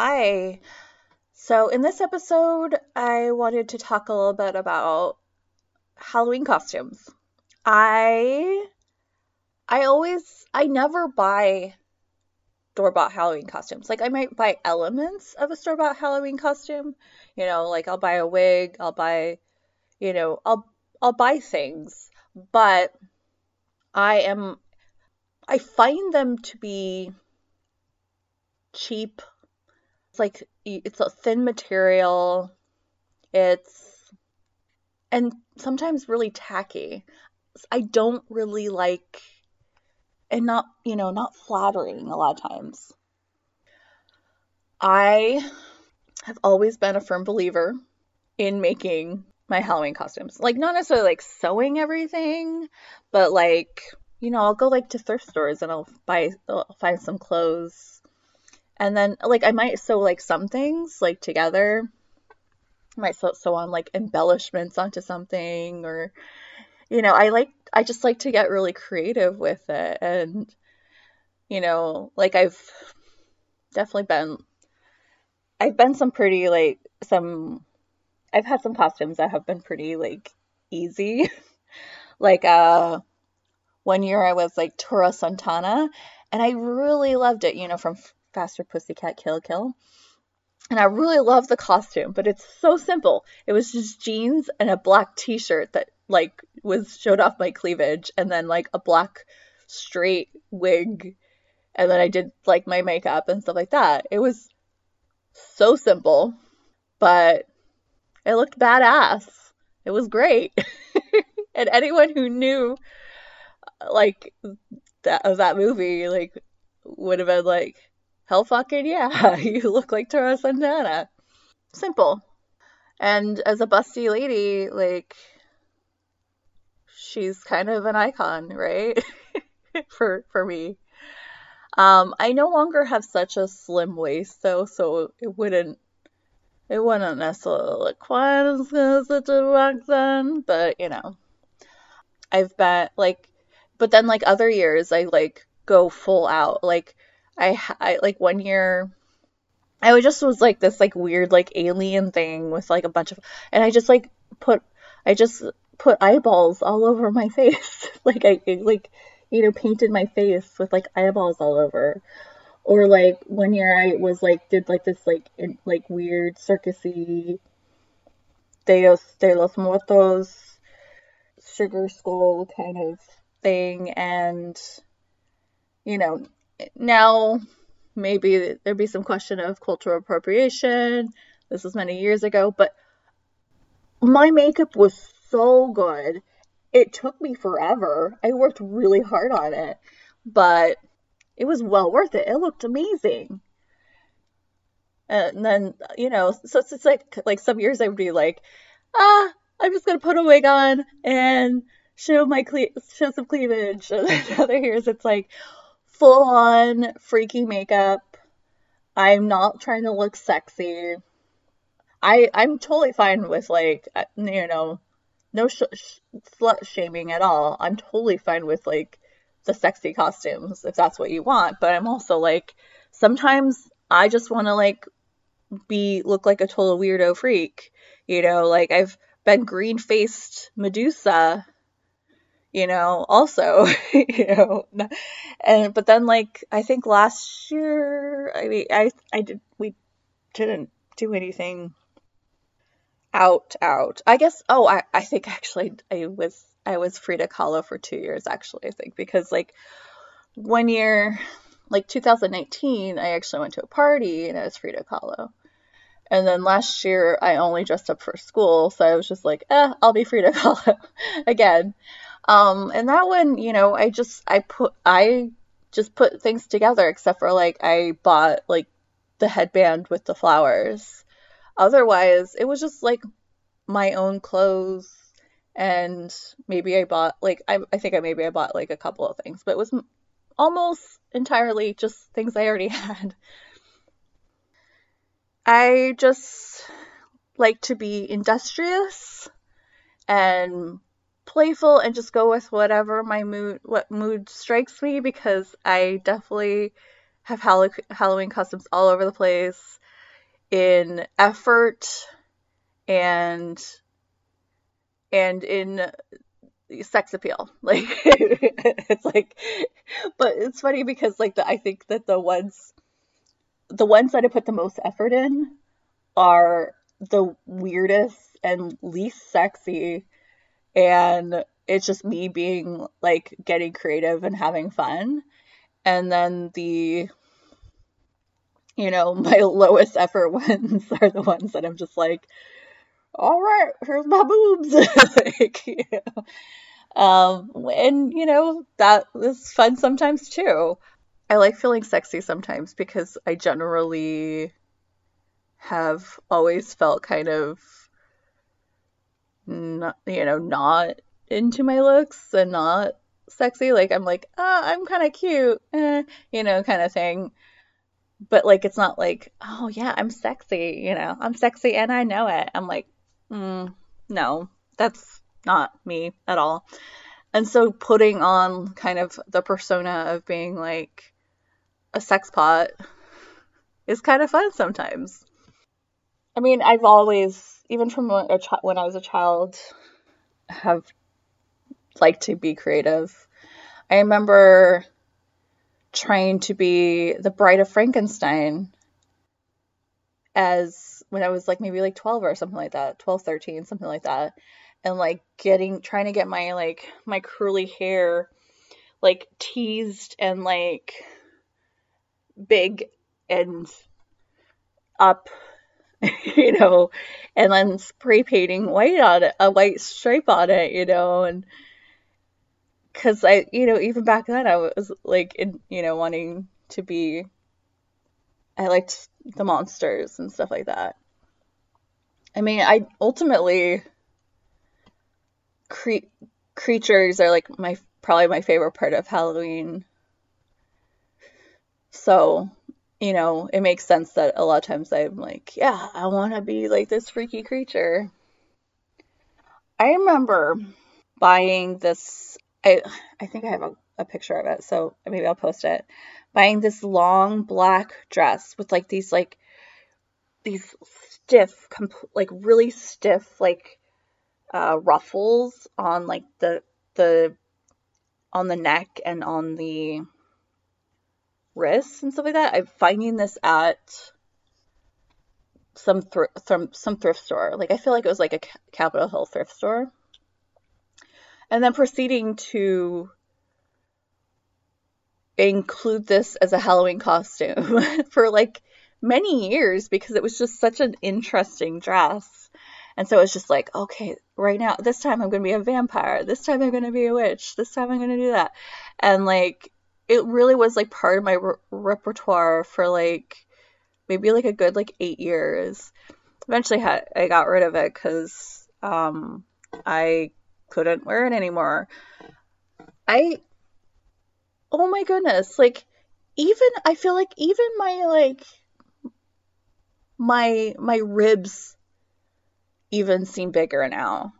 Hi. So, in this episode, I wanted to talk a little bit about Halloween costumes. I I always I never buy store bought Halloween costumes. Like I might buy elements of a store bought Halloween costume. You know, like I'll buy a wig, I'll buy you know, I'll I'll buy things, but I am I find them to be cheap it's like it's a thin material. It's and sometimes really tacky. I don't really like and not, you know, not flattering a lot of times. I have always been a firm believer in making my Halloween costumes. Like not necessarily like sewing everything, but like, you know, I'll go like to thrift stores and I'll buy I'll find some clothes and then like I might sew like some things like together. I might sew, sew on like embellishments onto something or you know, I like I just like to get really creative with it and you know, like I've definitely been I've been some pretty like some I've had some costumes that have been pretty like easy. like uh one year I was like Tura Satana and I really loved it, you know, from Faster Pussycat Kill Kill. And I really love the costume, but it's so simple. It was just jeans and a black t-shirt that like was showed off my cleavage and then like a black straight wig and then I did like my makeup and stuff like that. It was so simple, but it looked badass. It was great. and anyone who knew like that of that movie like would have been like hell fucking yeah, you look like Tura Satana. Simple. And as a busty lady, like, she's kind of an icon, right? for for me. Um, I no longer have such a slim waist though, so it wouldn't it wouldn't necessarily look quite as good as it did back then, but you know. I've been like but then like other years I like go full out. Like I, I like one year I just was like this like weird like alien thing with like a bunch of and I just like put I just put eyeballs all over my face. like I like you know painted my face with like eyeballs all over. Or like one year I was like did like this like in, like weird circusy Dios de los Muertos sugar skull kind of thing and you know now maybe there'd be some question of cultural appropriation. This was many years ago, but my makeup was so good. It took me forever. I worked really hard on it, but it was well worth it. It looked amazing. And then, you know, so it's, like like some years I would be like, ah, I'm just gonna put a wig on and show my cle- show some cleavage. And then other years it's like, full on freaky makeup. I'm not trying to look sexy. I I'm totally fine with like uh, you know no sh- sh- slut shaming at all. I'm totally fine with like the sexy costumes if that's what you want, but I'm also like sometimes I just want to like be look like a total weirdo freak. You know, like I've been green-faced Medusa you know, also, you know, and but then like I think last year, I mean, I I did we didn't do anything out out. I guess oh, I I think actually I was I was Frida Kahlo for 2 years actually, I think because like one year like 2019, I actually went to a party and I was Frida Kahlo. And then last year, I only dressed up for school, so I was just like, eh, I'll be Frida Kahlo again. Um, and that one, you know, I just I put I just put things together except for like I bought like the headband with the flowers. Otherwise, it was just like my own clothes and maybe I bought like I, I think I maybe I bought like a couple of things, but it was almost entirely just things I already had. I just like to be industrious and playful and just go with whatever my mood what mood strikes me because I definitely have Halloween costumes all over the place in effort and and in sex appeal. Like it's like but it's funny because like the, i think that the ones the ones that i put the most effort in are the weirdest and least sexy and it's just me being like getting creative and having fun. And then the you know my lowest effort ones are the ones that i'm just like all right here's my boobs. Like, you know. um and you know that is fun sometimes too. I like feeling sexy sometimes because i generally have always felt kind of you know, not into my looks and not sexy. Like I'm like, oh, I'm kind of cute, eh, you know, kind of thing. But like, it's not like, oh yeah, I'm sexy, you know, I'm sexy and I know it. I'm like, mm, no, that's not me at all. And so putting on kind of the persona of being like a sex pot is kind of fun sometimes. I mean, I've always even from a ch- when I was a child, have liked to be creative. I remember trying to be the Bride of Frankenstein as when I was like maybe like 12 or something like that, 12, 13, something like that. And like getting, trying to get my like, my curly hair like teased and like big and up you know, and then spray painting white on it, a white stripe on it, you know, and because I, you know, even back then I was like, in, you know, wanting to be, I liked the monsters and stuff like that. I mean, I ultimately, cre- creatures are like my probably my favorite part of Halloween. So you know, it makes sense that a lot of times I'm like, yeah, I want to be like this freaky creature. I remember buying this. I I think I have a, a picture of it, so maybe I'll post it. Buying this long black dress with like these like these stiff, like really stiff like uh, ruffles on like the the on the neck and on the wrists and stuff like that. I'm finding this at some thr- some some thrift store. Like I feel like it was like a Capitol Hill thrift store. And then proceeding to include this as a Halloween costume for like many years because it was just such an interesting dress. And so it's just like, okay, right now, this time I'm going to be a vampire. This time I'm going to be a witch. This time I'm going to do that. And like, it really was like part of my re- repertoire for like maybe like a good like eight years. Eventually, I got rid of it because um, I couldn't wear it anymore. I oh my goodness, like even I feel like even my like my my ribs even seem bigger now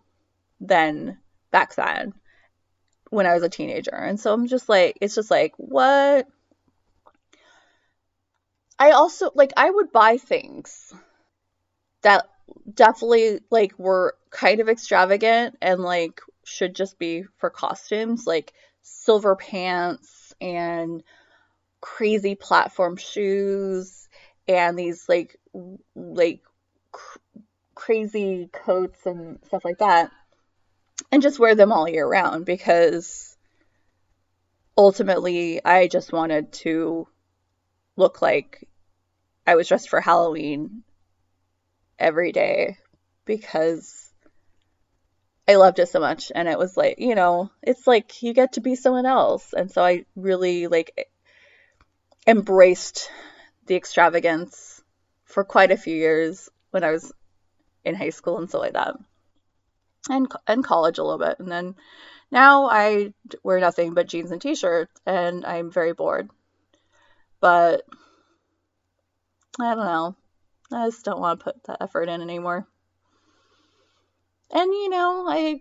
than back then when I was a teenager. And so I'm just like, it's just like, what? I also, like, I would buy things that definitely, like, were kind of extravagant and, like, should just be for costumes, like silver pants and crazy platform shoes and these, like, like, cr- crazy coats and stuff like that and just wear them all year round because ultimately I just wanted to look like I was dressed for Halloween every day because I loved it so much. And it was like, you know, it's like you get to be someone else. And so I really like embraced the extravagance for quite a few years when I was in high school and stuff like that, and and college a little bit, and then now I wear nothing but jeans and t-shirts, and I'm very bored. But I don't know. I just don't want to put the effort in anymore. And you know, I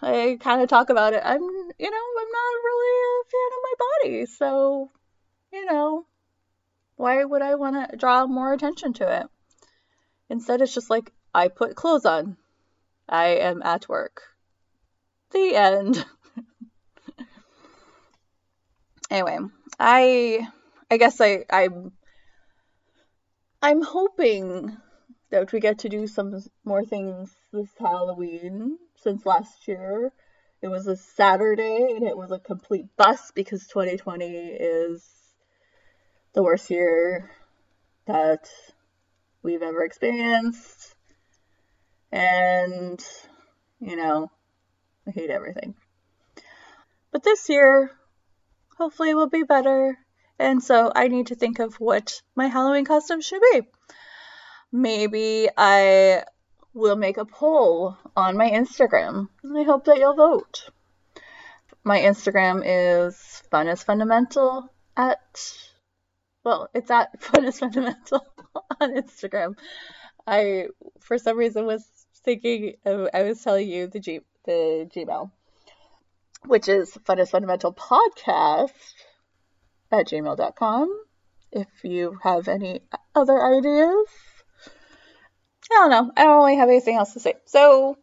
I kind of talk about it. I'm you know I'm not really a fan of my body, so you know why would I want to draw more attention to it? Instead, it's just like I put clothes on. I am at work. The end. anyway, I I guess I I'm I'm hoping that we get to do some more things this Halloween since last year. It was a Saturday and it was a complete bust because 2020 is the worst year that we've ever experienced. And, you know, I hate everything. But this year, hopefully, will be better. And so I need to think of what my Halloween costume should be. Maybe I will make a poll on my Instagram. I hope that you'll vote. My Instagram is fun is fundamental at well, it's at fun is fundamental on Instagram. I for some reason was thinking I was telling you the G the Gmail, which is fun is fundamental podcast at gmail.com. If you have any other ideas, I don't know. I don't really have anything else to say. So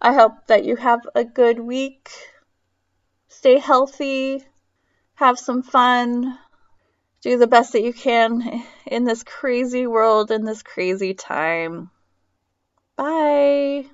I hope that you have a good week. Stay healthy. Have some fun. Do the best that you can in this crazy world, in this crazy time. Bye.